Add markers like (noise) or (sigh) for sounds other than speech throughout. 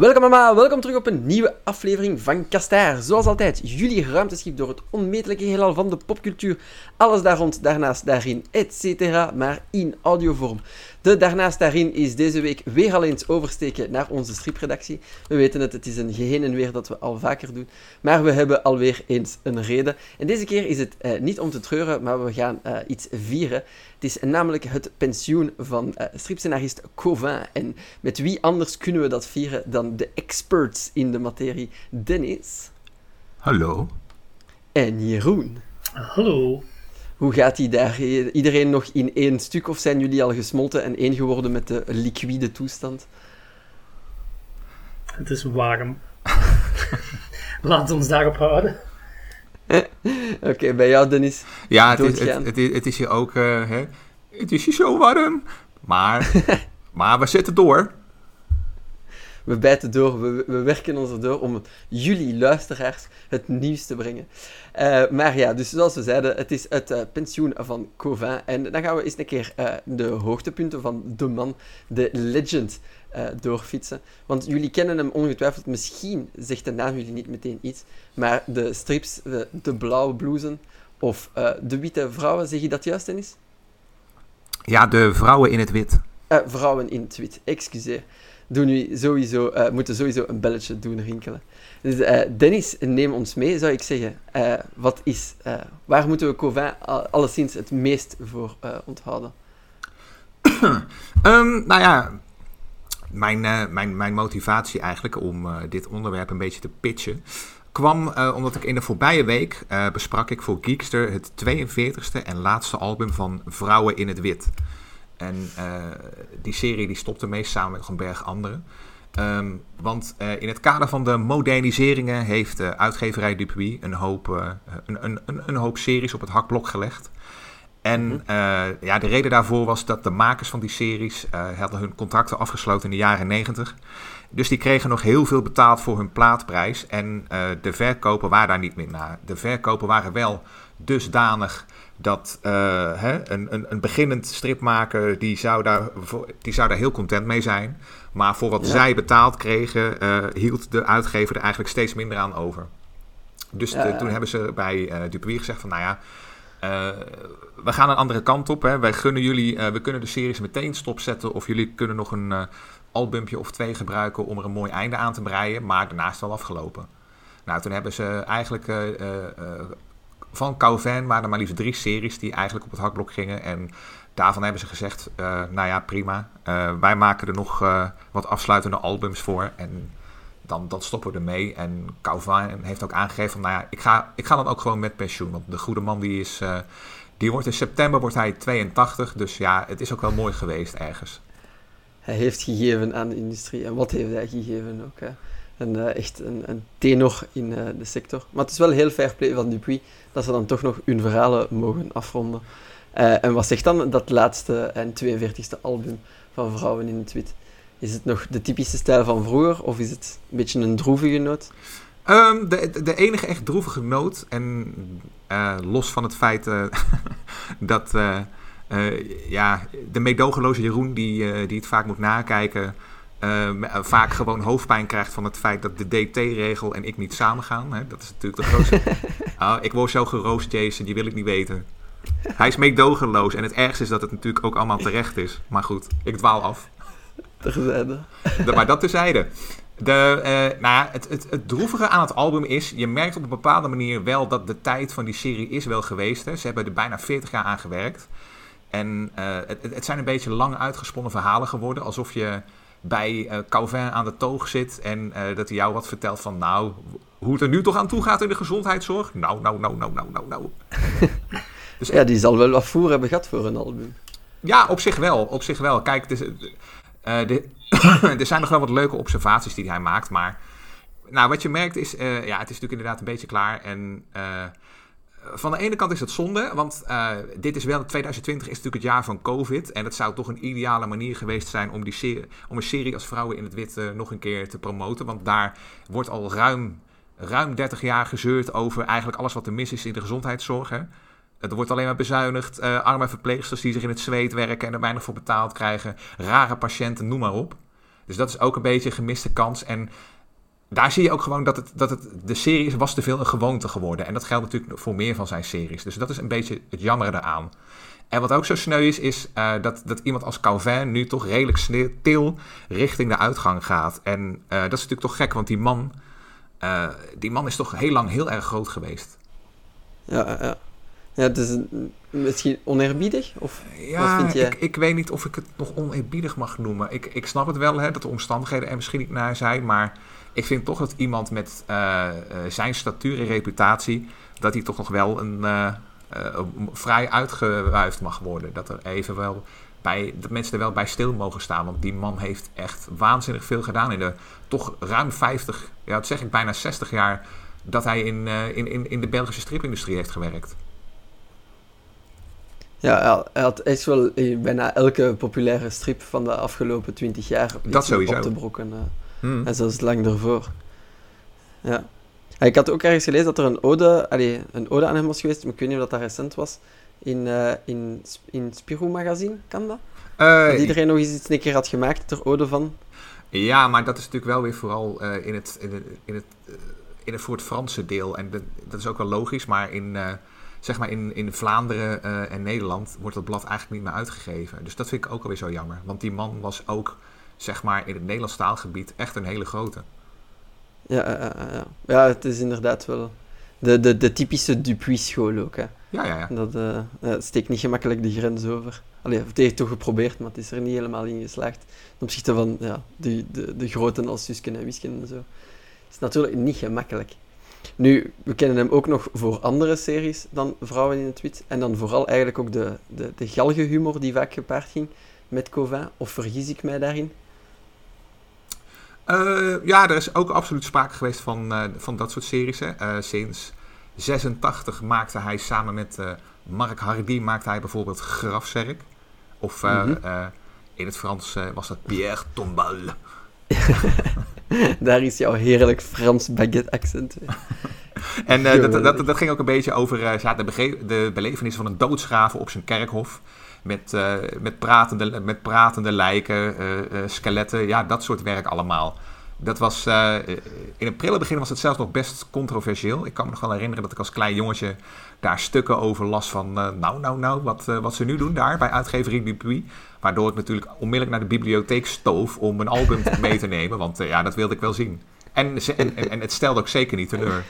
Welkom allemaal, welkom terug op een nieuwe aflevering van Kastaar. Zoals altijd, jullie ruimteschip door het onmetelijke heelal van de popcultuur. Alles daar rond, daarnaast, daarin, etc. Maar in audiovorm. De daarnaast daarin is deze week weer al eens oversteken naar onze stripredactie. We weten het, het is een geheen en weer dat we al vaker doen. Maar we hebben alweer eens een reden. En deze keer is het eh, niet om te treuren, maar we gaan uh, iets vieren. Het is namelijk het pensioen van uh, stripscenarist Covin. En met wie anders kunnen we dat vieren dan de experts in de materie, Dennis. Hallo. En Jeroen. Hallo. Hoe gaat die daar? Iedereen nog in één stuk of zijn jullie al gesmolten en één geworden met de liquide toestand? Het is warm. (laughs) Laat ons daarop houden. (laughs) Oké, bij jou Dennis. Ja, het is, het, het, is, het is hier ook... Uh, hè? Het is hier zo warm. Maar, (laughs) maar we zetten door we bijten door, we, we werken ons erdoor om jullie luisteraars het nieuws te brengen. Uh, maar ja, dus zoals we zeiden, het is het uh, pensioen van Covin. En dan gaan we eens een keer uh, de hoogtepunten van de man, de legend, doorfietsen. Want jullie kennen hem ongetwijfeld, misschien zegt de naam jullie niet meteen iets, maar de strips, de, de blauwe blousen of de witte vrouwen, zeg je dat juist, Dennis? Ja, de vrouwen in het wit. vrouwen in het wit, excuseer doen we sowieso, uh, moeten sowieso een belletje doen rinkelen. Dus uh, Dennis, neem ons mee, zou ik zeggen. Uh, wat is, waar moeten we Covin alleszins het meest voor onthouden? um, (coughs) nou ja, mijn, mijn, mijn motivatie eigenlijk om dit onderwerp een beetje te pitchen kwam omdat ik in de voorbije week besprak ik voor Geekster het 42e en laatste album van Vrouwen in het Wit. En uh, die serie die stopte meest samen met nog een berg anderen. Um, want uh, in het kader van de moderniseringen heeft de uitgeverij Dupuis een hoop, uh, een, een, een, een, hoop series op het hakblok gelegd. En -hmm. ja, de reden daarvoor was dat de makers van die series hadden hun contracten afgesloten in de jaren 90. Dus die kregen nog heel veel betaald voor hun plaatprijs. En de verkopen waren daar niet meer naar. De verkopen waren wel dusdanig dat uh, hè, een, een, een, beginnend stripmaker die zou, daar, die zou daar heel content mee zijn. Maar voor wat zij betaald kregen, uh, hield de uitgever er eigenlijk steeds minder aan over. Dus ja, toen hebben ze bij uh, Dupuis gezegd van, nou ja, we gaan een andere kant op. Hè. Wij gunnen jullie, we kunnen de series meteen stopzetten of jullie kunnen nog een albumpje of twee gebruiken om er een mooi einde aan te breien. Maar daarna is het wel afgelopen. Nou, toen hebben ze eigenlijk van Calvin waren er maar liefst drie series die eigenlijk op het hakblok gingen. En daarvan hebben ze gezegd, uh, nou ja, prima. Uh, wij maken er nog uh, wat afsluitende albums voor. En dan, stoppen we ermee. En Calvin heeft ook aangegeven nou ja, ik ga, ik ga dan ook gewoon met pensioen. Want de goede man die is, die wordt in september wordt hij 82. Dus ja, het is ook wel mooi geweest ergens. Hij heeft gegeven aan de industrie. En wat heeft hij gegeven ook, hè? Een, uh, echt een, een, tenor in uh, de sector. Maar het is wel heel fair play van Dupuis dat ze dan toch nog hun verhalen mogen afronden. Uh, en wat zegt dan dat laatste en 42e album van Vrouwen in het Wit? Is het nog de typische stijl van vroeger of is het een beetje een droevige noot? Um, de, de enige echt droevige noot, en los van het feit (laughs) dat ja, de meedogenloze Jeroen, die, die het vaak moet nakijken, uh, vaak gewoon hoofdpijn krijgt van het feit dat de DT-regel en ik niet samengaan. Hè? Dat is natuurlijk de grootste. oh, (laughs) ik word zo geroost, Jason, die wil ik niet weten. Hij is meedogenloos en het ergste is dat het natuurlijk ook allemaal terecht is. Maar goed, ik dwaal af. Terzijde. maar dat terzijde. De, uh, nou ja, het, het, het droevige aan het album is, je merkt op een bepaalde manier wel dat de tijd van die serie is wel geweest. Hè. Ze hebben er bijna 40 jaar aan gewerkt. En uh, het, het zijn een beetje lang uitgesponnen verhalen geworden, alsof je bij uh, Calvin aan de toog zit en uh, dat hij jou wat vertelt van nou, hoe het er nu toch aan toe gaat in de gezondheidszorg. Nou, nou, nou, nou, nou, nou, nou. (laughs) dus, ja, die zal wel wat voer hebben gehad voor een album. Ja, op zich wel, op zich wel. Kijk, dus, uh, de, (coughs) er zijn nog wel wat leuke observaties die hij maakt, maar nou, wat je merkt is, ja, het is natuurlijk inderdaad een beetje klaar en van de ene kant is het zonde, want uh, dit is wel, 2020 is natuurlijk het jaar van COVID. En het zou toch een ideale manier geweest zijn om, die serie, om een serie als Vrouwen in het Wit uh, nog een keer te promoten. Want daar wordt al ruim, ruim 30 jaar gezeurd over eigenlijk alles wat er mis is in de gezondheidszorg. Hè. Er wordt alleen maar bezuinigd. Uh, arme verpleegsters die zich in het zweet werken en er weinig voor betaald krijgen. Rare patiënten, noem maar op. Dus dat is ook een beetje een gemiste kans. En daar zie je ook gewoon dat, het, dat het, de serie was te veel een gewoonte geworden. En dat geldt natuurlijk voor meer van zijn series. Dus dat is een beetje het jammere eraan. En wat ook zo sneu is, is uh, dat, dat iemand als Calvin nu toch redelijk stil richting de uitgang gaat. En uh, dat is natuurlijk toch gek, want die man, uh, die man is toch heel lang heel erg groot geweest. Ja, ja. ja het is misschien oneerbiedig? Of ja, wat vind jij? Ik, ik weet niet of ik het nog oneerbiedig mag noemen. Ik, ik snap het wel, hè, dat de omstandigheden er misschien niet naar zijn, maar ik vind toch dat iemand met zijn statuur en reputatie, dat hij toch nog wel een uh, vrij uitgewuifd mag worden. Dat er even wel bij, dat mensen er wel bij stil mogen staan. Want die man heeft echt waanzinnig veel gedaan in de toch ruim 50, ja, dat zeg ik bijna 60 jaar, dat hij in, in, in, in de Belgische stripindustrie heeft gewerkt. Ja, hij had echt wel bijna elke populaire strip van de afgelopen 20 jaar dat sowieso. op te brokken. Hmm. En zelfs lang daarvoor. Ja. Ik had ook ergens gelezen dat er een ode, allee, een ode aan hem was geweest, maar ik weet niet of dat, dat recent was, in, uh, in, in Spirou Magazine, kan dat? Uh, dat iedereen nog eens iets een keer had gemaakt ter ode van? Ja, maar dat is natuurlijk wel weer vooral uh, in, het, in, het, in, het, in het voor het Franse deel. En de, dat is ook wel logisch, maar in, zeg maar in, in Vlaanderen en Nederland wordt dat blad eigenlijk niet meer uitgegeven. Dus dat vind ik ook alweer zo jammer. Want die man was ook, zeg maar, in het Nederlands taalgebied echt een hele grote. Ja, ja, ja. ja, het is inderdaad wel de, de, de typische Dupuis-school ook. Hè. Ja, ja, ja. Dat uh, het steekt niet gemakkelijk de grens over. Allee, het heeft toch geprobeerd, maar het is er niet helemaal in geslaagd. Ten opzichte van ja, de, de, de groten als Susken en Wisken en zo. Het is natuurlijk niet gemakkelijk. Nu, we kennen hem ook nog voor andere series dan Vrouwen in het Wit. En dan vooral eigenlijk ook de, de, de galge humor die vaak gepaard ging met Covin. Of vergis ik mij daarin? Uh, ja, er is ook absoluut sprake geweest van, uh, van dat soort series. Hè. Uh, sinds 86 maakte hij samen met Mark Hardy maakte hij bijvoorbeeld Grafzerk. Of mm -hmm. in het Frans was dat Pierre Tombal. (laughs) Daar is jouw heerlijk Frans baguette accent. en dat, dat, dat, ging ook een beetje over ja, de, de belevenis van een doodsgraven op zijn kerkhof. Met, uh, met, pratende, met pratende lijken, uh, uh, skeletten, ja, dat soort werk allemaal. Dat was, in het prille begin was het zelfs nog best controversieel. Ik kan me nog wel herinneren dat ik als klein jongetje daar stukken over las van... nou, nou, nou, wat, wat ze nu doen daar bij uitgeverij Dupuis. Waardoor ik natuurlijk onmiddellijk naar de bibliotheek stoof om een album (laughs) mee te nemen. Want ja, dat wilde ik wel zien. En, en, en, en het stelde ook zeker niet teleur.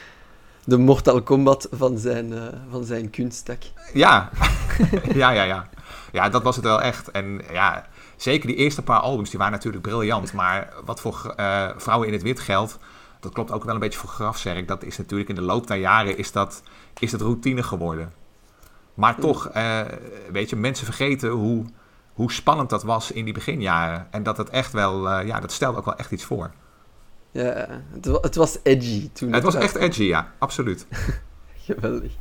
De Mortal Kombat van zijn, van zijn kunststak. (laughs) Ja, ja, ja, ja. Ja, dat was het wel echt. En ja, zeker die eerste paar albums, die waren natuurlijk briljant. Maar wat voor uh, Vrouwen in het Wit geldt, dat klopt ook wel een beetje voor Grafzerk. Dat is natuurlijk in de loop der jaren is dat, is dat routine geworden. Maar toch, uh, weet je, mensen vergeten hoe, hoe spannend dat was in die beginjaren. En dat het echt wel, uh, ja, dat stelde ook wel echt iets voor. Ja, het, het was edgy toen. Het was echt edgy, ja, absoluut. (laughs) Geweldig.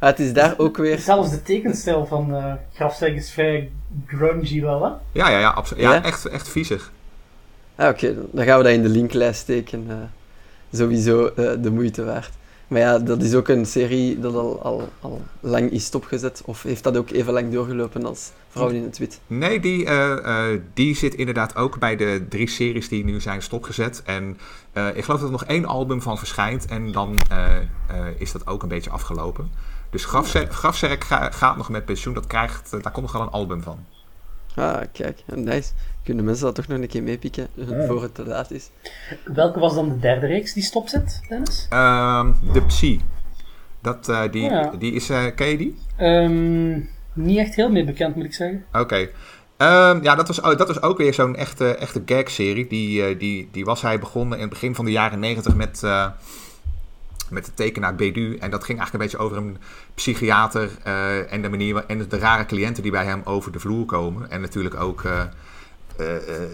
Ah, het is daar ook weer... Zelfs de tekenstijl van uh, is vrij grungy wel, hè? Ja, ja, ja, absoluut. Ja, ja, echt, echt viezig. Ah, Oké, okay. dan gaan we dat in de linklijst steken. Uh, sowieso uh, de moeite waard. Maar ja, dat is ook een serie dat al, al, al lang is stopgezet. Of heeft dat ook even lang doorgelopen als Vrouwen in het Wit? Nee, die, uh, die zit inderdaad ook bij de drie series die nu zijn stopgezet. En ik geloof dat er nog één album van verschijnt. En dan is dat ook een beetje afgelopen. Dus Grafzerk, Grafzerk ga, gaat nog met pensioen. Dat krijgt, daar komt nog wel een album van. Ah, kijk. Nice. Kunnen mensen dat toch nog een keer meepikken (laughs) ja. voor het te laat is? Welke was dan de derde reeks die stopzet, Dennis? Um, de Psy. Dat, uh, die, ja. die is... Uh, ken je die? Um, niet echt heel meer bekend, moet ik zeggen. Oké. Okay. Um, ja, dat was, dat was ook weer zo'n echte, echte gag-serie. Die, uh, die, die was hij begonnen in het begin van de jaren negentig met met de tekenaar Bedu. En dat ging eigenlijk een beetje over een psychiater uh, en de manier en de rare cliënten die bij hem over de vloer komen. En natuurlijk ook uh, uh,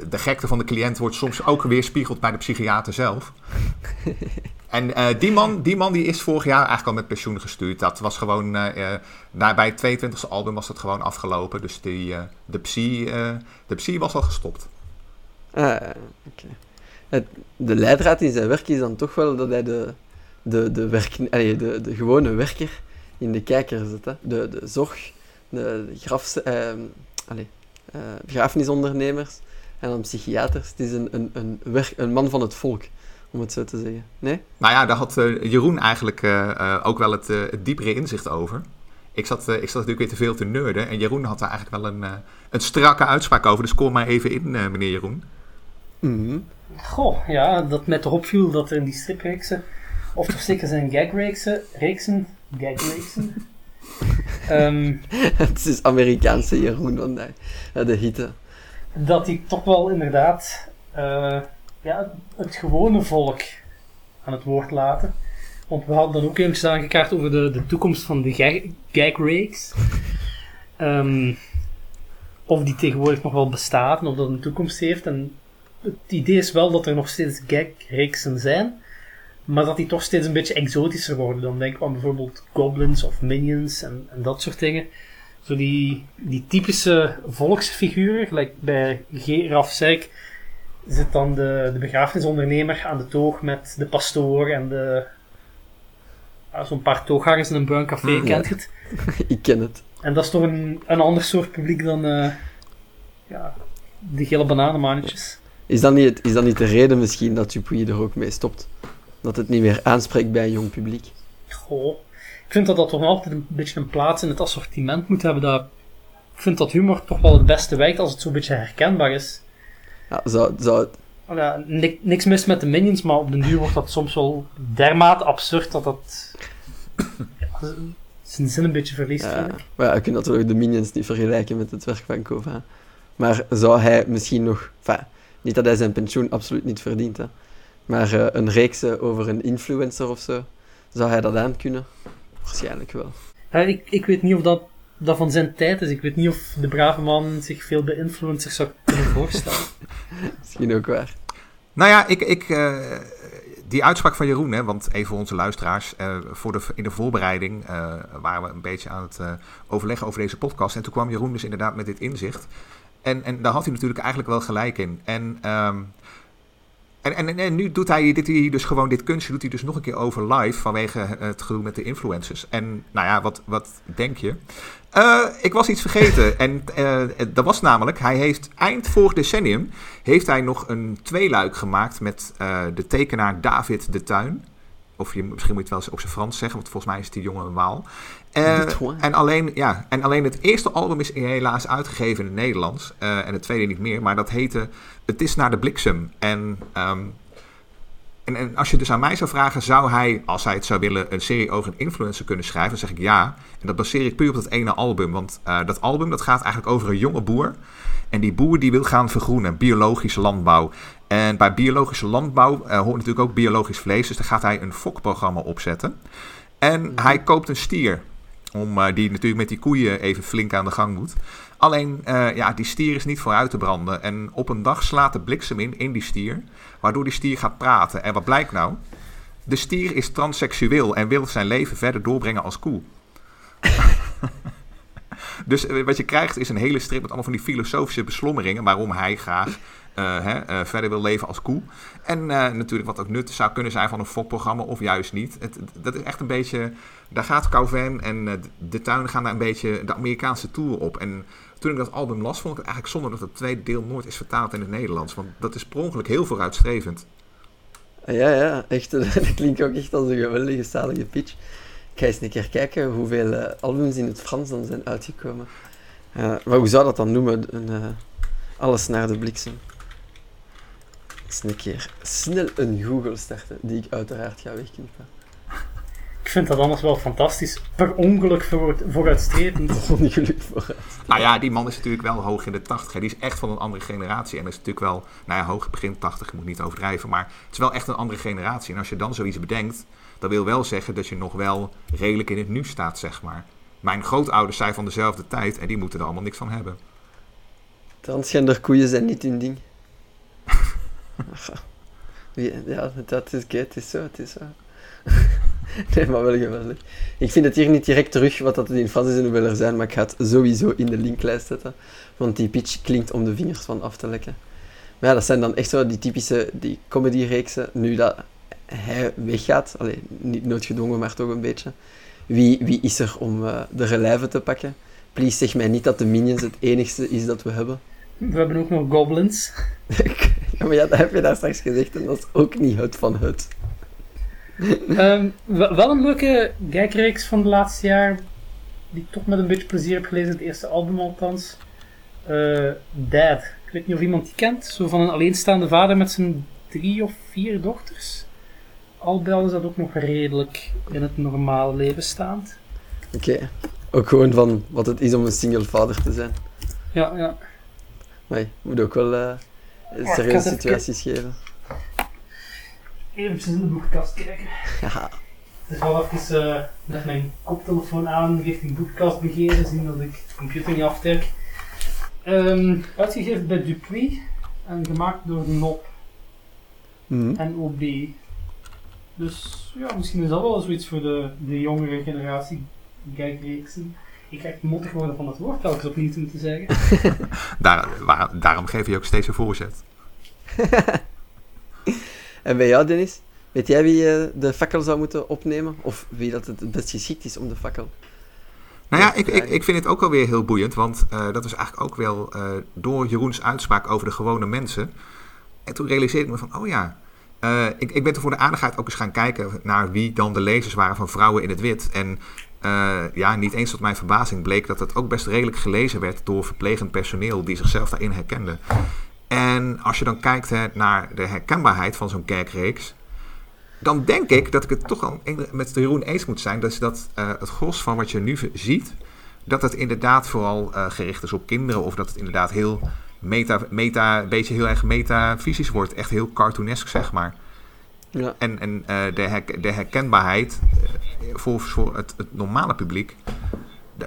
de gekte van de cliënt wordt soms ook weerspiegeld bij de psychiater zelf. (laughs) en die, man, die man die is vorig jaar eigenlijk al met pensioen gestuurd. Dat was gewoon, bij het 22e album was dat gewoon afgelopen. Dus die, de, psy, de psy was al gestopt. Ah, oké. Okay. De leidraad in zijn werk is dan toch wel dat hij de, de, de, werk, allee, de, de gewone werker in de kijker. Hè. De, de zorg, de, de graf, eh, allee, begrafenisondernemers en dan psychiater. Het is een, een, een, werk, een man van het volk, om het zo te zeggen. Nee? Nou ja, daar had eh, Jeroen eigenlijk eh, eh, ook wel het, eh, het diepere inzicht over. Ik zat, eh, ik zat natuurlijk weer te veel te nerden. En Jeroen had daar eigenlijk wel een, eh, een strakke uitspraak over. Dus kom maar even in, eh, meneer Jeroen. Mhm. Goh, ja, dat mij toch opviel dat er in die stripreeksen, of toch zeker zijn gagreeksen, reeksen, gagreeksen, ehm, (laughs) het is Amerikaanse Jeroen vandaag. De hitte. dat die toch wel inderdaad eh, ja, het gewone volk aan het woord laten. Want we hadden dan ook eens aangekaart over de, de toekomst van de gag, gagreeks. Ehm, of die tegenwoordig nog wel bestaat en of dat een toekomst heeft. En het idee is wel dat er nog steeds gagreeksen zijn, maar dat die toch steeds een beetje exotischer worden. Dan denk ik aan bijvoorbeeld goblins of minions en, en dat soort dingen. Zo die, die typische volksfiguren, gelijk bij G. Raf zit dan de, de begrafenisondernemer aan de toog met de pastoor en de... Zo'n paar tooghangers in een bruin café, Mm, kent het? (laughs) Ik ken het. En dat is toch een, een ander soort publiek dan eh, ja, de gele bananenmannetjes. Is dat, niet, is dat niet de reden misschien dat Dupuy er ook mee stopt? Dat het niet meer aanspreekt bij een jong publiek? Goh. Ik vind dat dat toch altijd een beetje een plaats in het assortiment moet hebben. Dat, ik vind dat humor toch wel het beste werkt als het zo'n beetje herkenbaar is. Ja, zou, zou, Oh ja, ni- niks mis met de minions, maar op den duur wordt dat soms wel dermate absurd dat dat ja, zijn zin een beetje verliest. Ja, vind ik. maar ja, je kunt natuurlijk de Minions niet vergelijken met het werk van Kova. Maar zou hij misschien nog... Enfin, niet dat hij zijn pensioen absoluut niet verdient, hè. Maar eh, een reeks eh, over een influencer of zo, zou hij dat aan kunnen? Waarschijnlijk wel. Ja, ik, ik weet niet of dat, dat van zijn tijd is. Ik weet niet of de brave man zich veel bij influencers zou kunnen voorstellen. (laughs) Misschien ook waar. Nou ja, ik, ik, eh, die uitspraak van Jeroen, hè, want even voor onze luisteraars, eh, voor de, in de voorbereiding eh, waren we een beetje aan het eh, overleggen over deze podcast. En toen kwam Jeroen dus inderdaad met dit inzicht. En, en daar had hij natuurlijk eigenlijk wel gelijk in. En, ehm, en, en, nu doet hij dit dus gewoon, dit kunstje doet hij dus nog een keer over live vanwege het gedoe met de influencers. En nou ja, wat, wat denk je? Eh, ik was iets vergeten. en eh, dat was namelijk, hij heeft eind vorig decennium heeft hij nog een tweeluik gemaakt met eh, de tekenaar David de Tuin. Of je, misschien moet je het wel eens op zijn Frans zeggen, want volgens mij is die jongen een Waal. En, alleen, ja, en alleen het eerste album is helaas uitgegeven in het Nederlands. eh, en het tweede niet meer, maar dat heette Het is naar de bliksem. En, ehm, en, en als je dus aan mij zou vragen, zou hij, als hij het zou willen, een serie over een influencer kunnen schrijven? Dan zeg ik ja. En dat baseer ik puur op dat ene album. Want eh, dat album dat gaat eigenlijk over een jonge boer. En die boer die wil gaan vergroenen, biologische landbouw. En bij biologische landbouw eh, hoort natuurlijk ook biologisch vlees. Dus daar gaat hij een fokprogramma opzetten. En hij koopt een stier. Om, die natuurlijk met die koeien even flink aan de gang moet. Alleen, eh, ja, die stier is niet vooruit te branden. En op een dag slaat de bliksem in, in die stier. Waardoor die stier gaat praten. En wat blijkt nou? De stier is transseksueel en wil zijn leven verder doorbrengen als koe. (laughs) dus eh, wat je krijgt is een hele strip met allemaal van die filosofische beslommeringen. Waarom hij graag hè, eh, verder wil leven als koe. En eh, natuurlijk wat ook nut zou kunnen zijn van een fokprogramma of juist niet. Het, dat is echt een beetje... Daar gaat Calvin en eh, de tuinen gaan daar een beetje de Amerikaanse tour op. En toen ik dat album las, vond ik het eigenlijk zonde dat het tweede deel nooit is vertaald in het Nederlands. Want dat is per ongeluk heel vooruitstrevend. Ah, Ja, ja, echt. eh, (laughs) Dat klinkt ook echt als een geweldige, zalige pitch. Ik ga eens een keer kijken hoeveel eh, albums in het Frans dan zijn uitgekomen. Maar hoe zou dat dan noemen? Een, eh, alles naar de bliksem. Eens een keer snel een Google starten, die ik uiteraard ga wegknippen. Ik vind dat anders wel fantastisch. Per ongeluk voor, vooruitstrevend. Ongeluk vooruit. Nou ja, die man is natuurlijk wel hoog in de 80. Hè. Die is echt van een andere generatie. En is natuurlijk wel, nou ja, hoog begin 80, ik moet niet overdrijven. Maar het is wel echt een andere generatie. En als je dan zoiets bedenkt, dat wil wel zeggen dat je nog wel redelijk in het nu staat, zeg maar. Mijn grootouders zijn van dezelfde tijd en die moeten er allemaal niks van hebben. Transgender koeien zijn niet hun ding. (laughs) Ja, dat is, oké, het is zo, het is zo. (laughs) nee, maar wel geweldig. Ik vind het hier niet direct terug wat dat in Frans is en hoeveel er zijn, maar ik ga het sowieso in de linklijst zetten. Want die pitch klinkt om de vingers van af te lekken. Maar ja, dat zijn dan echt zo die typische die comedy-reeksen. Nu dat hij weggaat, alleen niet noodgedwongen, maar toch een beetje. Wie, wie is er om eh, de relijven te pakken? Please zeg mij niet dat de Minions het enigste is dat we hebben. We hebben ook nog goblins. (laughs) (laughs) ja, maar ja, dat heb je daar straks gezegd en dat is ook niet het van het. Ehm, wel een leuke gagreeks van de laatste jaar, die ik toch met een beetje plezier heb gelezen, het eerste album althans. Eh, Dad. Ik weet niet of iemand die kent. Zo van een alleenstaande vader met zijn drie of vier dochters. Al bij is dat ook nog redelijk in het normale leven staand. Oké. Ook gewoon van wat het is om een single vader te zijn. Ja, ja. Je moet ook wel eh, serieuze even situaties geven. Even in de boekenkast kijken. Ja. Het is wel even eh, met mijn koptelefoon aan richting boekenkast begeven, zien dat ik de computer niet aftrek. Ehm, uitgegeven bij Dupuis en gemaakt door Nop Mhm. en OB. Dus ja, misschien is dat wel zoiets voor de, de jongere generatie gagreeksen. Ik ga mottig worden van dat woord telkens opnieuw te moeten zeggen. (laughs) Daar, waar- daarom geef je ook steeds een voorzet. (laughs) En bij jou, Dennis? Weet jij wie eh, de fakkel zou moeten opnemen? Of wie dat het het best geschikt is om de fakkel? Nou ja, ik, ik, ik vind het ook wel weer heel boeiend, want eh, dat is eigenlijk ook wel eh, door Jeroens uitspraak over de gewone mensen. En toen realiseerde ik me van, oh ja, eh, ik, ik ben toen voor de aardigheid ook eens gaan kijken naar wie dan de lezers waren van Vrouwen in het Wit. En eh, ja, niet eens tot mijn verbazing bleek dat het ook best redelijk gelezen werd door verplegend personeel die zichzelf daarin herkenden. En als je dan kijkt hè, naar de herkenbaarheid van zo'n kerkreeks, dan denk ik dat ik het toch al met Jeroen eens moet zijn. Dus dat eh, het gros van wat je nu ziet, dat het inderdaad vooral eh, gericht is op kinderen. Of dat het inderdaad heel meta, meta een beetje heel erg metafysisch wordt. Echt heel cartoonesk, zeg maar. Ja. En, en eh, de, de herkenbaarheid eh, voor, voor het, het normale publiek,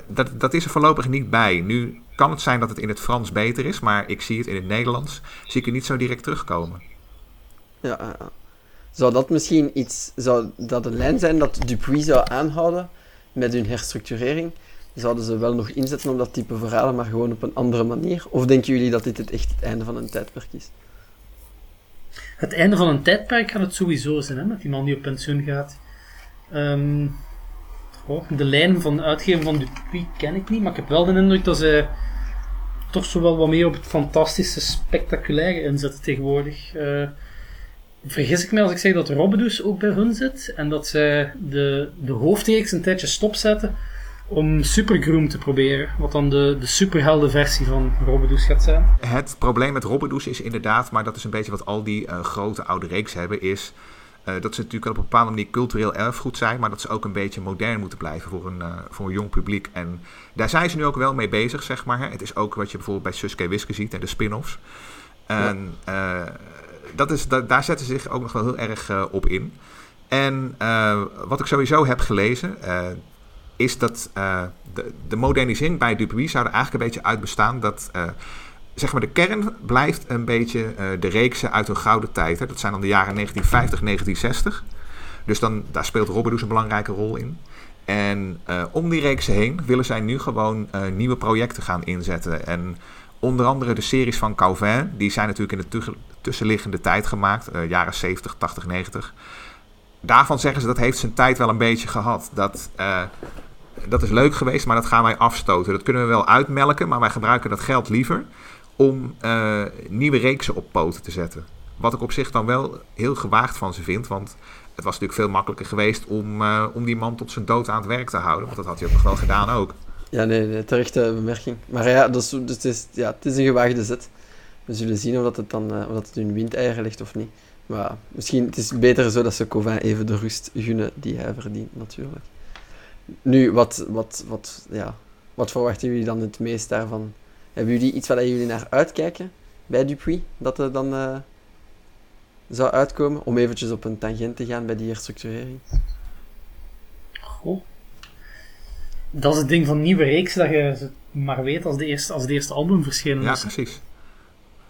dat, dat is er voorlopig niet bij. Nu kan het zijn dat het in het Frans beter is, maar ik zie het in het Nederlands, zie ik het niet zo direct terugkomen. Ja, ja, ja. Zou dat misschien iets... Zou dat een lijn zijn dat Dupuis zou aanhouden met hun herstructurering? Zouden ze wel nog inzetten op dat type verhalen, maar gewoon op een andere manier? Of denken jullie dat dit het echt het einde van een tijdperk is? Het einde van een tijdperk gaat het sowieso zijn, hè, met die man die op pensioen gaat. Ehm, de lijn van uitgeven van Dupuis ken ik niet, maar ik heb wel de indruk dat ze toch zo wel wat meer op het fantastische, spectaculaire inzetten tegenwoordig. Eh, vergis ik mij als ik zeg dat Robbedoes ook bij hun zit en dat zij de, de hoofdreeks een tijdje stopzetten om Supergroom te proberen, wat dan de, de superheldenversie van Robbedoes gaat zijn. Het probleem met Robbedoes is inderdaad, maar dat is een beetje wat al die eh, grote oude reeks hebben, is eh, dat ze natuurlijk op een bepaalde manier cultureel erfgoed zijn, maar dat ze ook een beetje modern moeten blijven voor een, eh, voor een jong publiek. En daar zijn ze nu ook wel mee bezig, zeg maar. hè. Het is ook wat je bijvoorbeeld bij Suske Wiske ziet en de spin-offs. En dat is, da- daar zetten ze zich ook nog wel heel erg op in. En wat ik sowieso heb gelezen, is dat eh, de, de modernisering bij Dupuis zou er eigenlijk een beetje uit bestaan dat eh, zeg maar de kern blijft een beetje eh, de reeksen uit hun gouden tijd. Hè. Dat zijn dan de jaren 1950, 1960. Dus dan, daar speelt Robbedoes een belangrijke rol in. En om die reeksen heen willen zij nu gewoon nieuwe projecten gaan inzetten. En onder andere de series van Calvin, die zijn natuurlijk in de tu- tussenliggende tijd gemaakt, jaren 70, 80, 90. Daarvan zeggen ze dat heeft zijn tijd wel een beetje gehad. Dat, dat is leuk geweest, maar dat gaan wij afstoten. Dat kunnen we wel uitmelken, maar wij gebruiken dat geld liever om eh, nieuwe reeksen op poten te zetten. Wat ik op zich dan wel heel gewaagd van ze vind, want het was natuurlijk veel makkelijker geweest om, eh, om die man tot zijn dood aan het werk te houden. Want dat had hij ook nog wel gedaan ook. Ja, nee, nee terechte bemerking. Maar ja, dat is, het, is, ja, het is een gewaagde zet. We zullen zien of dat het dan eh, of dat het hun windeieren ligt of niet. Maar misschien het is beter zo dat ze Covin even de rust gunnen die hij verdient, natuurlijk. Nu, wat, wat, wat, ja, wat verwachten jullie dan het meest daarvan? Hebben jullie iets waar jullie naar uitkijken bij Dupuis? Dat er dan eh, zou uitkomen? Om eventjes op een tangent te gaan bij die herstructurering. Goh. Dat is het ding van nieuwe reeks, dat je ze maar weet als, de eerste, als het eerste album verschenen Ja, is. precies.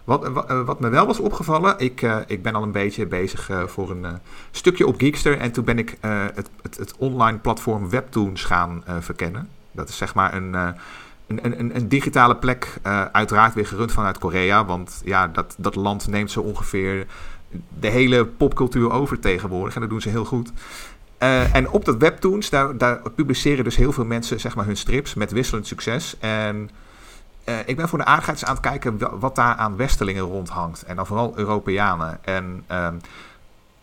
Wat, wat, eh, wat me wel was opgevallen, ik, eh, ik ben al een beetje bezig eh, voor een eh, stukje op Geekster. En toen ben ik eh, het, het, het online platform Webtoons gaan eh, verkennen. Dat is zeg maar een, eh, een, een, een- digitale plek, eh, uiteraard weer gerund vanuit Korea. Want ja, dat, dat land neemt zo ongeveer de hele popcultuur over tegenwoordig. En dat doen ze heel goed. Eh, en op dat Webtoons, daar, daar publiceren dus heel veel mensen zeg maar, hun strips met wisselend succes. En eh, ik ben voor de aardigheid aan het kijken wat daar aan Westelingen rondhangt. En dan vooral Europeanen. En ehm,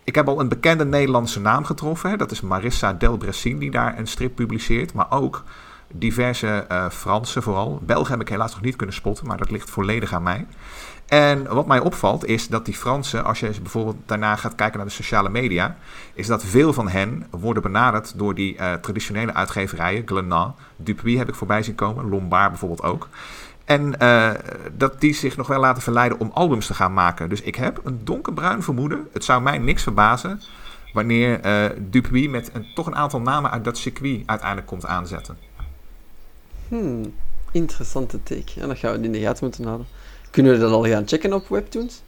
ik heb al een bekende Nederlandse naam getroffen. Hè. Dat is Marissa Delbressin die daar een strip publiceert. Maar ook diverse uh, Fransen vooral. Belgen heb ik helaas nog niet kunnen spotten, maar dat ligt volledig aan mij. En wat mij opvalt is dat die Fransen, als je bijvoorbeeld daarna gaat kijken naar de sociale media, is dat veel van hen worden benaderd door die uh, traditionele uitgeverijen. Glenat, Dupuis heb ik voorbij zien komen, Lombard bijvoorbeeld ook. En uh, dat die zich nog wel laten verleiden om albums te gaan maken. Dus ik heb een donkerbruin vermoeden. Het zou mij niks verbazen wanneer uh, Dupuis met een, toch een aantal namen uit dat circuit uiteindelijk komt aanzetten. Hmm, interessante take. En dat gaan we in de gaten moeten houden. Kunnen we dat al gaan checken op Webtoons?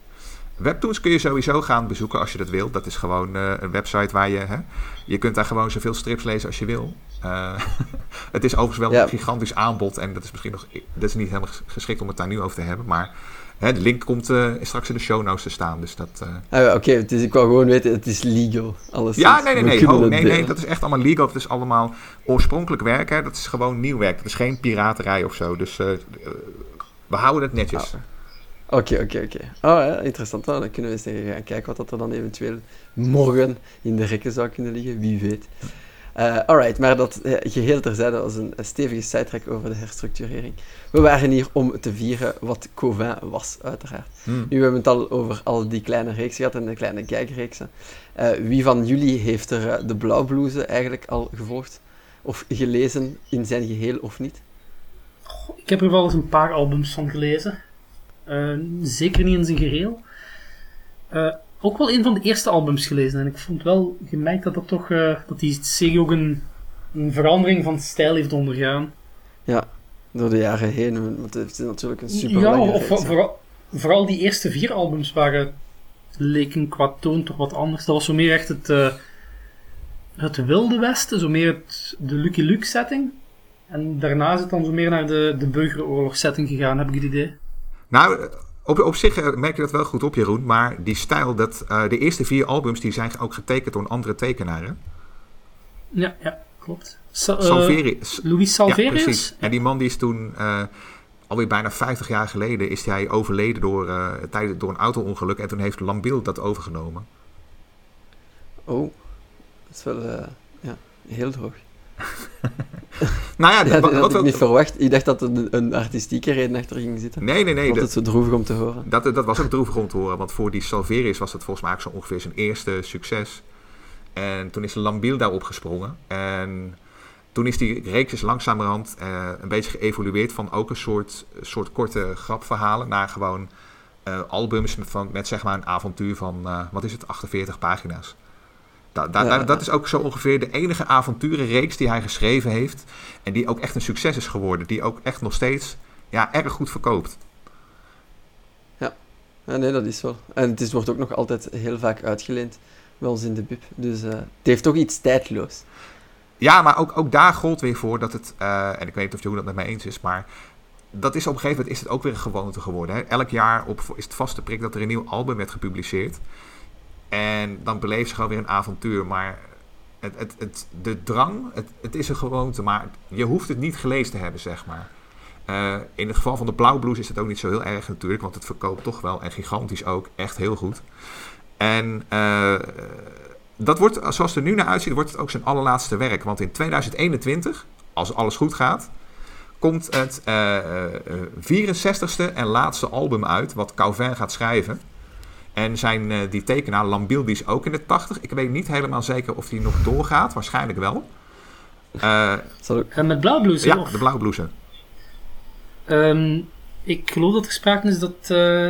Webtoons kun je sowieso gaan bezoeken als je dat wilt. Dat is gewoon uh, een website waar je... Hè, je kunt daar gewoon zoveel strips lezen als je wil. Uh, (laughs) het is overigens wel ja. een gigantisch aanbod. En dat is misschien nog... Dat is niet helemaal geschikt om het daar nu over te hebben. Maar hè, de link komt uh, straks in de show notes te staan. Dus dat... Ah, Oké, okay, dus ik wou gewoon weten, het is legal. Alles ja, nee, nee, nee. Oh, nee, nee. Dat is echt allemaal legal. Het is allemaal oorspronkelijk werk. Hè. Dat is gewoon nieuw werk. Het is geen piraterij of zo. Dus we houden het netjes. Oh. Oké, oké, oké. Oh, ja, interessant. Nou, dan kunnen we eens gaan kijken wat er dan eventueel morgen in de rekken zou kunnen liggen. Wie weet. Uh, alright, maar dat uh, geheel terzijde als een, een stevige sidetrack over de herstructurering. We waren hier om te vieren wat Covin was, uiteraard. Hmm. Nu hebben we het al over al die kleine reeks gehad en de kleine gagreeksen. Uh, wie van jullie heeft er de Blauwblouse eigenlijk al gevolgd? Of gelezen in zijn geheel of niet? Goh, ik heb er wel eens een paar albums van gelezen. Uh, zeker niet in zijn geheel. Uh, ook wel een van de eerste albums gelezen. En ik vond wel gemerkt dat dat toch uh, dat die serie ook een, een, verandering van stijl heeft ondergaan. Ja, door de jaren heen. Want het is natuurlijk een super Ja, of vooral, vooral die eerste vier albums waren leken qua toon toch wat anders. Dat was zo meer echt het, het wilde westen, zo meer het, de Lucky Luke setting. En daarna is het dan zo meer naar de, de burgeroorlog setting gegaan, heb ik het idee. Nou, op, op zich merk je dat wel goed op, Jeroen. Maar die stijl, dat, uh, de eerste vier albums die zijn ook getekend door een andere tekenaar. Hè? Ja, ja, klopt. Sa Salveri Louis Salverius? Ja, precies. En die man die is toen, uh, alweer bijna 50 jaar geleden, is hij overleden door, uh, tijdens, door een auto-ongeluk. En toen heeft Lambil dat overgenomen. Oh, dat is wel ja, heel droog. (laughs) nou ja, ja, dat had ik niet verwacht. Ik dacht dat er een, een artistieke reden achter ging zitten. Nee, nee, nee. Dat het zo droevig om te horen. Dat, dat was ook droevig om te horen, want voor die Salverius was dat volgens mij ook zo ongeveer zijn eerste succes. En toen is Lambiel daarop gesprongen. En toen is die reeks langzamerhand uh, een beetje geëvolueerd van ook een soort, soort korte grapverhalen naar gewoon uh, albums met, van, met zeg maar een avontuur van, uh, wat is het, 48 pagina's. Da, da, ja, dat is ook zo ongeveer de enige avonturenreeks die hij geschreven heeft. En die ook echt een succes is geworden. Die ook echt nog steeds ja, erg goed verkoopt. Ja. ja nee, dat is wel. En het is, wordt ook nog altijd heel vaak uitgeleend. Bij ons in de bib. Dus uh, het heeft toch iets tijdloos. Ja, maar ook, ook daar gold weer voor dat het... Uh, en ik weet niet of Jeroen dat met mij eens is, maar... Dat is op een gegeven moment is het ook weer een gewoonte geworden. Hè? Elk jaar op, is het vaste prik dat er een nieuw album werd gepubliceerd. En dan beleef je gewoon weer een avontuur. Maar het, het, het, de drang, het, het is een gewoonte. Maar je hoeft het niet gelezen te hebben, zeg maar. Uh, in het geval van de Blauwbloes is het ook niet zo heel erg natuurlijk. Want het verkoopt toch wel, en gigantisch ook, echt heel goed. En uh, dat wordt, zoals het er nu naar uitziet, wordt het ook zijn allerlaatste werk. Want in 2021, als alles goed gaat, komt het uh, 64ste en laatste album uit. Wat Calvin gaat schrijven. En zijn, uh, die tekenaar Lambiel, die is ook in de 80. Ik weet niet helemaal zeker of die nog doorgaat. Waarschijnlijk wel. Uh, en met blauwblouse? Ja, of? de blauwblouse. Um, ik geloof dat er sprake is dat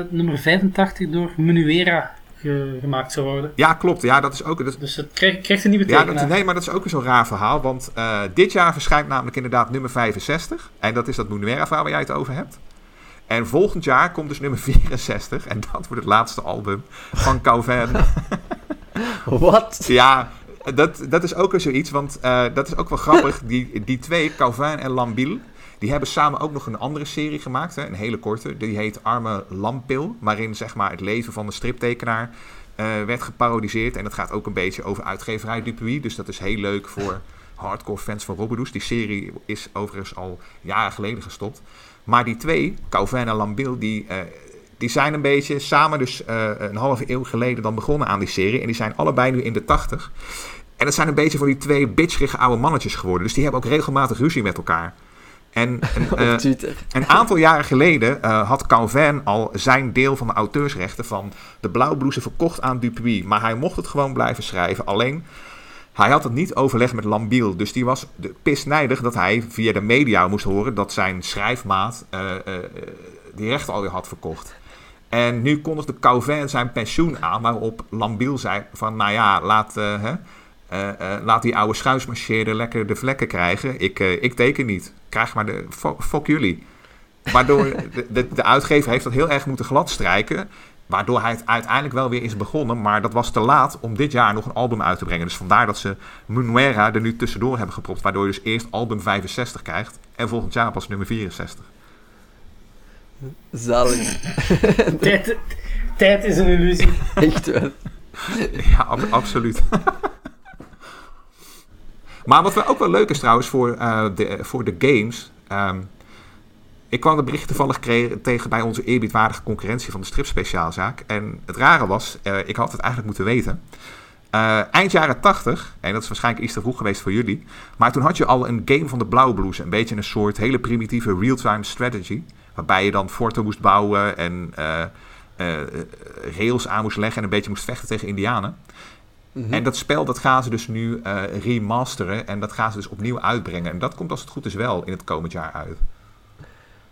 nummer 85 door Menuera ge gemaakt zou worden. Ja, klopt. Ja, dat is ook, dat dus het krijgt, krijgt een nieuwe tekenaar. Ja, dat, nee, maar dat is ook zo'n raar verhaal. Want dit jaar verschijnt namelijk inderdaad nummer 65. En dat is dat Menuera verhaal waar jij het over hebt. En volgend jaar komt dus nummer 64. En dat wordt het laatste album van Calvin. (laughs) Wat? Ja, dat, dat is ook weer zoiets. Want uh, dat is ook wel grappig. (laughs) Die, die twee, Calvin en Lambil... Die hebben samen ook nog een andere serie gemaakt. Hè, een hele korte. Die heet Arme Lampil. Waarin zeg maar, het leven van de striptekenaar uh, werd geparodiseerd. En dat gaat ook een beetje over uitgeverij Dupuis. Dus dat is heel leuk voor hardcore fans van Robbedoes. Die serie is overigens al jaren geleden gestopt. Maar die twee, Calvin en Lambil, die, eh, die zijn een beetje samen dus eh, een halve eeuw geleden dan begonnen aan die serie. En die zijn allebei nu in de tachtig. En het zijn een beetje van die twee bitcherige oude mannetjes geworden. Dus die hebben ook regelmatig ruzie met elkaar. En, (laughs) en, eh, een aantal jaren geleden had Calvin al zijn deel van de auteursrechten van de Blauwblouse verkocht aan Dupuis. Maar hij mocht het gewoon blijven schrijven. Alleen, hij had het niet overlegd met Lambiel. Dus die was de pisnijdig dat hij via de media moest horen dat zijn schrijfmaat eh, eh, die rechten alweer had verkocht. En nu kondigde Calvin zijn pensioen aan, waarop Lambiel zei van, nou ja, laat, eh, hè, laat die oude schuismarcheerder lekker de vlekken krijgen. Ik, ik teken niet. Krijg maar de, fuck, fuck jullie. Waardoor (laughs) de, de, de uitgever heeft dat heel erg moeten gladstrijken. Waardoor hij het uiteindelijk wel weer is begonnen. Maar dat was te laat om dit jaar nog een album uit te brengen. Dus vandaar dat ze Munuera er nu tussendoor hebben gepropt. Waardoor je dus eerst album 65 krijgt. En volgend jaar pas nummer 64. Zalig. (laughs) Tijd, tijd is een illusie. (laughs) Echt wel. Ja, ab- absoluut. (laughs) maar wat wel ook wel leuk is trouwens voor, eh, de, voor de games. ehm, ik kwam de bericht toevallig tegen bij onze eerbiedwaardige concurrentie van de stripspeciaalzaak. En het rare was, eh, ik had het eigenlijk moeten weten. Eh, eind jaren 80, en dat is waarschijnlijk iets te vroeg geweest voor jullie. Maar toen had je al een game van de Blauwblouse. Een beetje een soort hele primitieve real-time strategy. Waarbij je dan forten moest bouwen en eh, rails aan moest leggen en een beetje moest vechten tegen indianen. Mhm. En dat spel dat gaan ze dus nu remasteren en dat gaan ze dus opnieuw uitbrengen. En dat komt als het goed is wel in het komend jaar uit.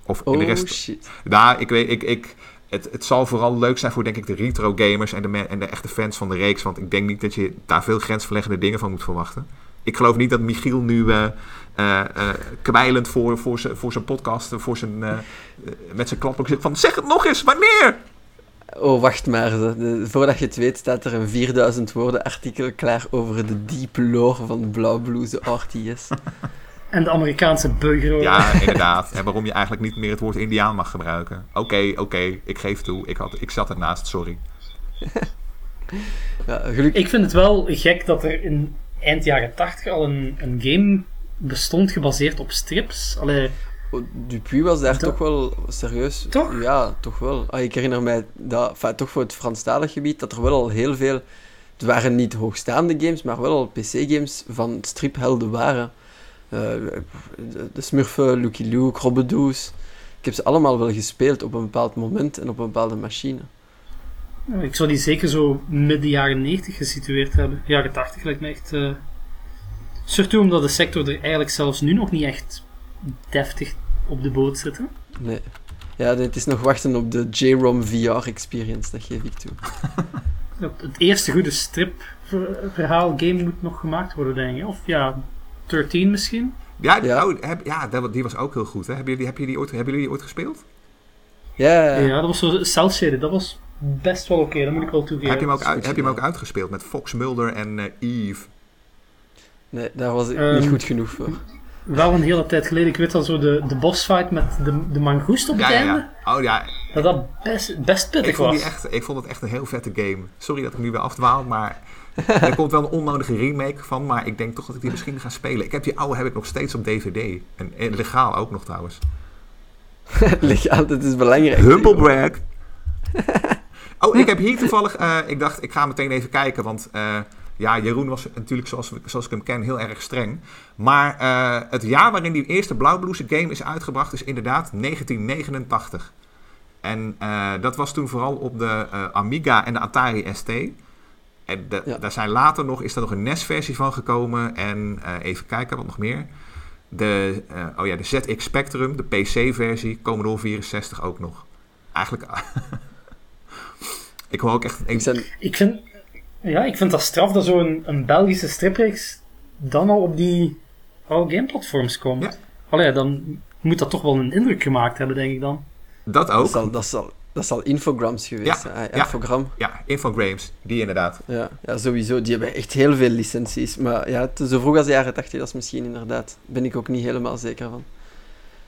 Of in de Oh rest. shit. Nou, ik weet, ik, ik, het, het zal vooral leuk zijn voor denk ik de retro gamers en de, en de echte fans van de reeks. Want ik denk niet dat je daar veel grensverleggende dingen van moet verwachten. Ik geloof niet dat Michiel nu eh, kwijlend voor, voor, zijn, voor zijn podcast, voor zijn, met zijn klapblok zit van zeg het nog eens, wanneer? Oh, wacht maar. Voordat je het weet, staat er een 4000 woorden artikel klaar over de diepe lore van Blauwblouse RTS. (laughs) En de Amerikaanse burgeroorlog. Ja, inderdaad. En waarom je eigenlijk niet meer het woord indiaan mag gebruiken. Oké, oké, ik geef toe. Ik, had, ik zat ernaast, sorry. (laughs) Ja, gelukkig. Ik vind het wel gek dat er in eind jaren 80 al een, een game bestond gebaseerd op strips. Allee, Oh, Dupuis was daar toch wel serieus. Toch? Ja, toch wel. Ah, ik herinner mij dat, enfin, toch voor het Franstalig gebied, dat er wel al heel veel. Het waren niet hoogstaande games, maar wel al PC-games van striphelden waren. Eh, de, Smurfen, Lucky Luke, Robbedoes. Ik heb ze allemaal wel gespeeld op een bepaald moment en op een bepaalde machine. ik zou die zeker zo midden jaren 90 gesitueerd hebben. Jaren 80 lijkt me echt... Surtout omdat de sector er eigenlijk zelfs nu nog niet echt deftig op de boot zit. hè. Nee. Ja, het is nog wachten op de JROM VR-experience, dat geef ik toe. (laughs) Het eerste goede stripverhaal game moet nog gemaakt worden, denk ik. Of ja, 13 misschien. Ja, Ja. Oh, heb, ja dat, die was ook heel goed. Hè? Hebben, jullie, heb die ooit, hebben jullie die ooit gespeeld? Ja, Ja, dat was zo cel-shaded. Dat was best wel oké, dat moet ik wel toegeven. heb, je hem ook uit, heb je hem ook uitgespeeld met Fox Mulder en eh, Eve? Nee, daar was ik Ehm, niet goed genoeg voor. Wel een hele tijd geleden. Ik weet al zo de, de bossfight met de, de mangoest op het ja, einde. ja. Oh ja, Dat dat best, best pittig ik vond, was. die echt, ik vond het echt een heel vette game. Sorry dat ik nu weer afdwaal, maar (laughs) er komt wel een onnodige remake van. Maar ik denk toch dat ik die misschien ga spelen. Ik heb die oude heb ik nog steeds op DVD. En, en legaal ook nog trouwens. (laughs) Legaal, dat is belangrijk. Humble brag. (laughs) Oh, ik heb hier toevallig... eh, ik dacht, ik ga meteen even kijken, want... eh, ja, Jeroen was natuurlijk, zoals, zoals ik hem ken, heel erg streng. Maar eh, het jaar waarin die eerste Blauwblouse game is uitgebracht... is inderdaad 1989. En dat was toen vooral op de Amiga en de Atari ST. En de- Ja. daar zijn later nog, is er nog een NES-versie van gekomen. En eh, even kijken, wat nog meer. De, eh, oh ja, de ZX Spectrum, de PC-versie, Commodore 64 ook nog. Eigenlijk... (laughs) ik hoor ook echt... Ik zijn, Ik vind, ja, ik vind dat straf dat zo'n een Belgische stripreeks dan al op die oude gameplatforms komt. Ja. Allee, dan moet dat toch wel een indruk gemaakt hebben, denk ik dan. Dat dat, ook. zal, dat, zal, dat zal Infograms geweest Ja, zijn. Ah, ja. Infogram. Ja, Infogrames, die inderdaad. Ja, ja, sowieso. Die hebben echt heel veel licenties. Maar ja, zo vroeg als de jaren 80, dat is misschien inderdaad. ben ik ook niet helemaal zeker van.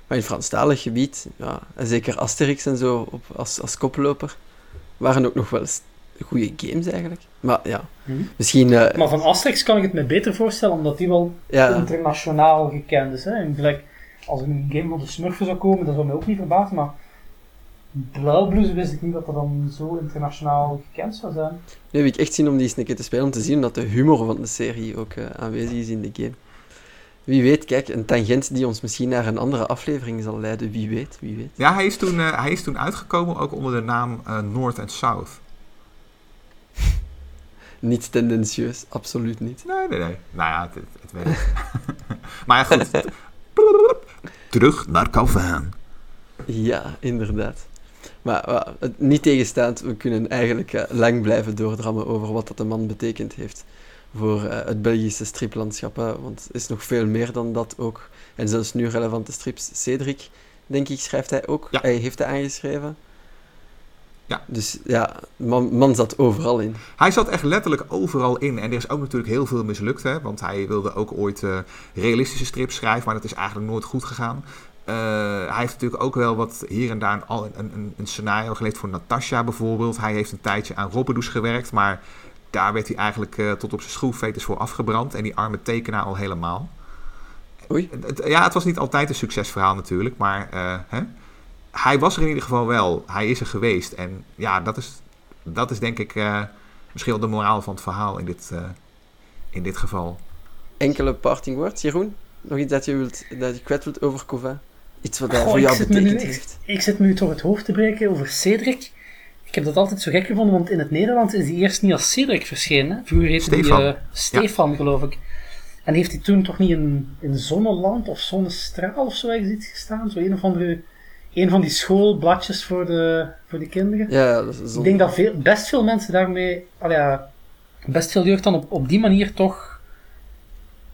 Maar in Franstalig gebied, ja, en zeker Asterix en zo op, als, als koploper, waren ook nog wel eens goede games eigenlijk. Maar ja, Mhm. misschien. eh, Maar van Asterix kan ik het me beter voorstellen, omdat die wel ja, internationaal gekend is. Hè? En gelijk als er een game van de Smurfen zou komen, dat zou mij ook niet verbazen, maar Blauwbloes wist ik niet dat dat dan zo internationaal gekend zou zijn. Nu heb ik echt zin om die eens een keer te spelen, om te zien dat de humor van de serie ook uh, aanwezig is in de game. Wie weet, kijk, een tangent die ons misschien naar een andere aflevering zal leiden. Wie weet, wie weet. Ja, hij is toen, uh, hij is toen uitgekomen ook onder de naam uh, North and South. (laughs) niet tendentieus, absoluut niet. Nee, nee, nee. Nou ja, het, het weet (laughs) maar ja, goed. (laughs) Terug naar Calvin. Ja, inderdaad. Maar niet tegenstaand, we kunnen eigenlijk uh, lang blijven doordrammen over wat dat de man betekend heeft voor uh, het Belgische striplandschap. Hè? Want het is nog veel meer dan dat ook. En zelfs nu relevante strips. Cedric, denk ik, schrijft hij ook. Ja. Hij heeft hij aangeschreven. Ja. Dus ja, man, man zat overal in. Hij zat echt letterlijk overal in. En er is ook natuurlijk heel veel mislukt. Hè? Want hij wilde ook ooit uh, realistische strips schrijven. Maar dat is eigenlijk nooit goed gegaan. Uh, hij heeft natuurlijk ook wel wat hier en daar een, een, een, scenario geleerd voor Natasha bijvoorbeeld. Hij heeft een tijdje aan Robbedoes gewerkt. Maar daar werd hij eigenlijk uh, tot op zijn schroefveters voor afgebrand. En die arme tekenaar al helemaal. Oei. Ja, het was niet altijd een succesverhaal natuurlijk. Maar uh, hè? hij was er in ieder geval wel. Hij is er geweest. En ja, dat is, dat is denk ik misschien wel de moraal van het verhaal in dit, in dit geval. Enkele parting words, Jeroen? Nog iets dat je, wilt, dat je kwijt wilt over Cova? Iets wat hij Goh, voor jou ik betekend nu, heeft? Ik, ik zit me nu toch het hoofd te breken over Cedric. Ik heb dat altijd zo gek gevonden, want in het Nederlands is hij eerst niet als Cedric verschenen. Vroeger heette Stefan. hij uh, Stefan, ja. geloof ik. En heeft hij toen toch niet in, in Zonneland of Zonnestraal of zo ergens iets gestaan? Zo een of andere... Een van die schoolbladjes voor de, voor de kinderen. Ja, dat is Ik denk dat veel, best veel mensen daarmee... Al ja, best veel jeugd dan op, op die manier toch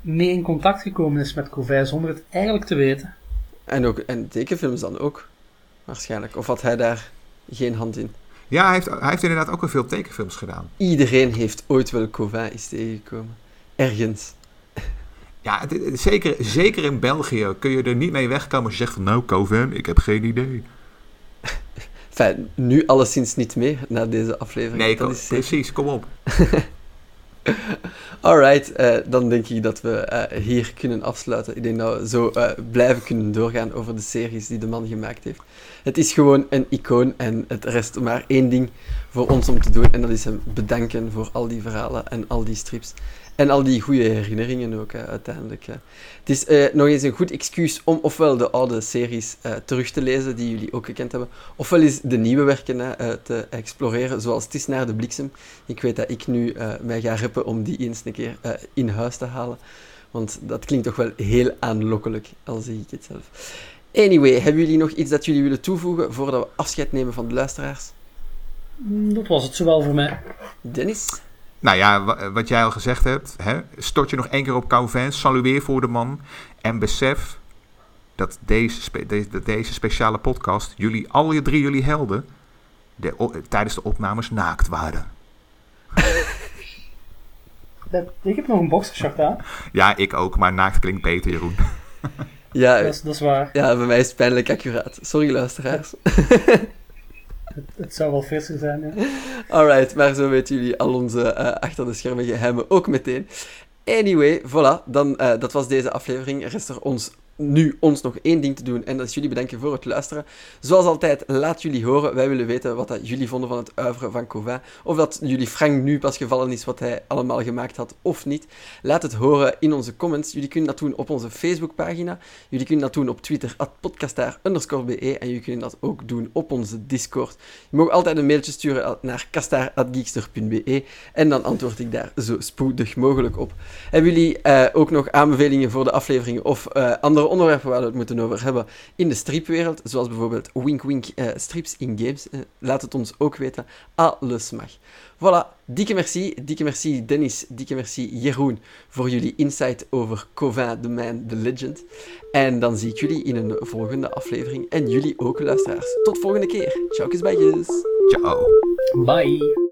mee in contact gekomen is met Covij, zonder het eigenlijk te weten. En, ook, en tekenfilms dan ook, waarschijnlijk. Of had hij daar geen hand in? Ja, hij heeft, hij heeft inderdaad ook wel veel tekenfilms gedaan. Iedereen heeft ooit wel Covin eens tegengekomen. Ergens. (laughs) Ja, het, het, zeker, zeker in België kun je er niet mee wegkomen als je zegt van nou, Coven, ik heb geen idee. (laughs) Enfin, nu alleszins niet meer na deze aflevering. Nee, kom, is precies, kom op. (laughs) (laughs) Alright, uh, dan denk ik dat we uh, hier kunnen afsluiten. Ik denk dat we zo uh, blijven kunnen doorgaan over de series die de man gemaakt heeft. Het is gewoon een icoon en het rest maar één ding voor ons om te doen. En dat is hem bedanken voor al die verhalen en al die strips. En al die goede herinneringen ook, uiteindelijk. Hè. Het is uh, nog eens een goed excuus om ofwel de oude series uh, terug te lezen, die jullie ook gekend hebben, ofwel eens de nieuwe werken uh, te exploreren, zoals Het is naar de bliksem. Ik weet dat ik nu mij ga reppen om die eens een keer in huis te halen. Want dat klinkt toch wel heel aanlokkelijk, al zeg ik het zelf. Anyway, hebben jullie nog iets dat jullie willen toevoegen voordat we afscheid nemen van de luisteraars? Dat was het zowel voor mij. Dennis? Nou ja, wat jij al gezegd hebt, hè, stort je nog één keer op Calvin, salueer voor de man en besef dat deze, spe de, de, deze speciale podcast, jullie, alle drie jullie helden, de, o, tijdens de opnames naakt waren. (laughs) Dat, ik heb nog een boxershort aan. Ja, ik ook, maar naakt klinkt beter, Jeroen. (laughs) Ja, dat is, dat is waar. Ja, bij mij is het pijnlijk accuraat. Sorry, luisteraars. Het, het, zou wel frisser zijn, ja. Alright, maar zo weten jullie al onze uh, achter de schermen geheimen ook meteen. Anyway, voilà, dan, uh, dat was deze aflevering. Er rest er ons nu ons nog één ding te doen en dat is jullie bedanken voor het luisteren. Zoals altijd, laat jullie horen. Wij willen weten wat dat jullie vonden van het uiveren van Covin. Of dat jullie Frank nu pas gevallen is wat hij allemaal gemaakt had of niet. Laat het horen in onze comments. Jullie kunnen dat doen op onze Facebookpagina. Jullie kunnen dat doen op Twitter, podcastaar_be. En jullie kunnen dat ook doen op onze Discord. Je mag altijd een mailtje sturen naar kastaar.geekster.be en dan antwoord ik daar zo spoedig mogelijk op. Hebben jullie uh, ook nog aanbevelingen voor de afleveringen of uh, andere onderwerpen waar we het moeten over hebben in de stripwereld, zoals bijvoorbeeld wink wink uh, strips in games. Uh, laat het ons ook weten. Alles mag. Voilà, dikke merci. Dikke merci Dennis, dikke merci Jeroen voor jullie insight over Covin, the man, the legend. En dan zie ik jullie in een volgende aflevering. En jullie ook, luisteraars. Tot volgende keer. Ciao, kusbijtjes. Ciao. Bye.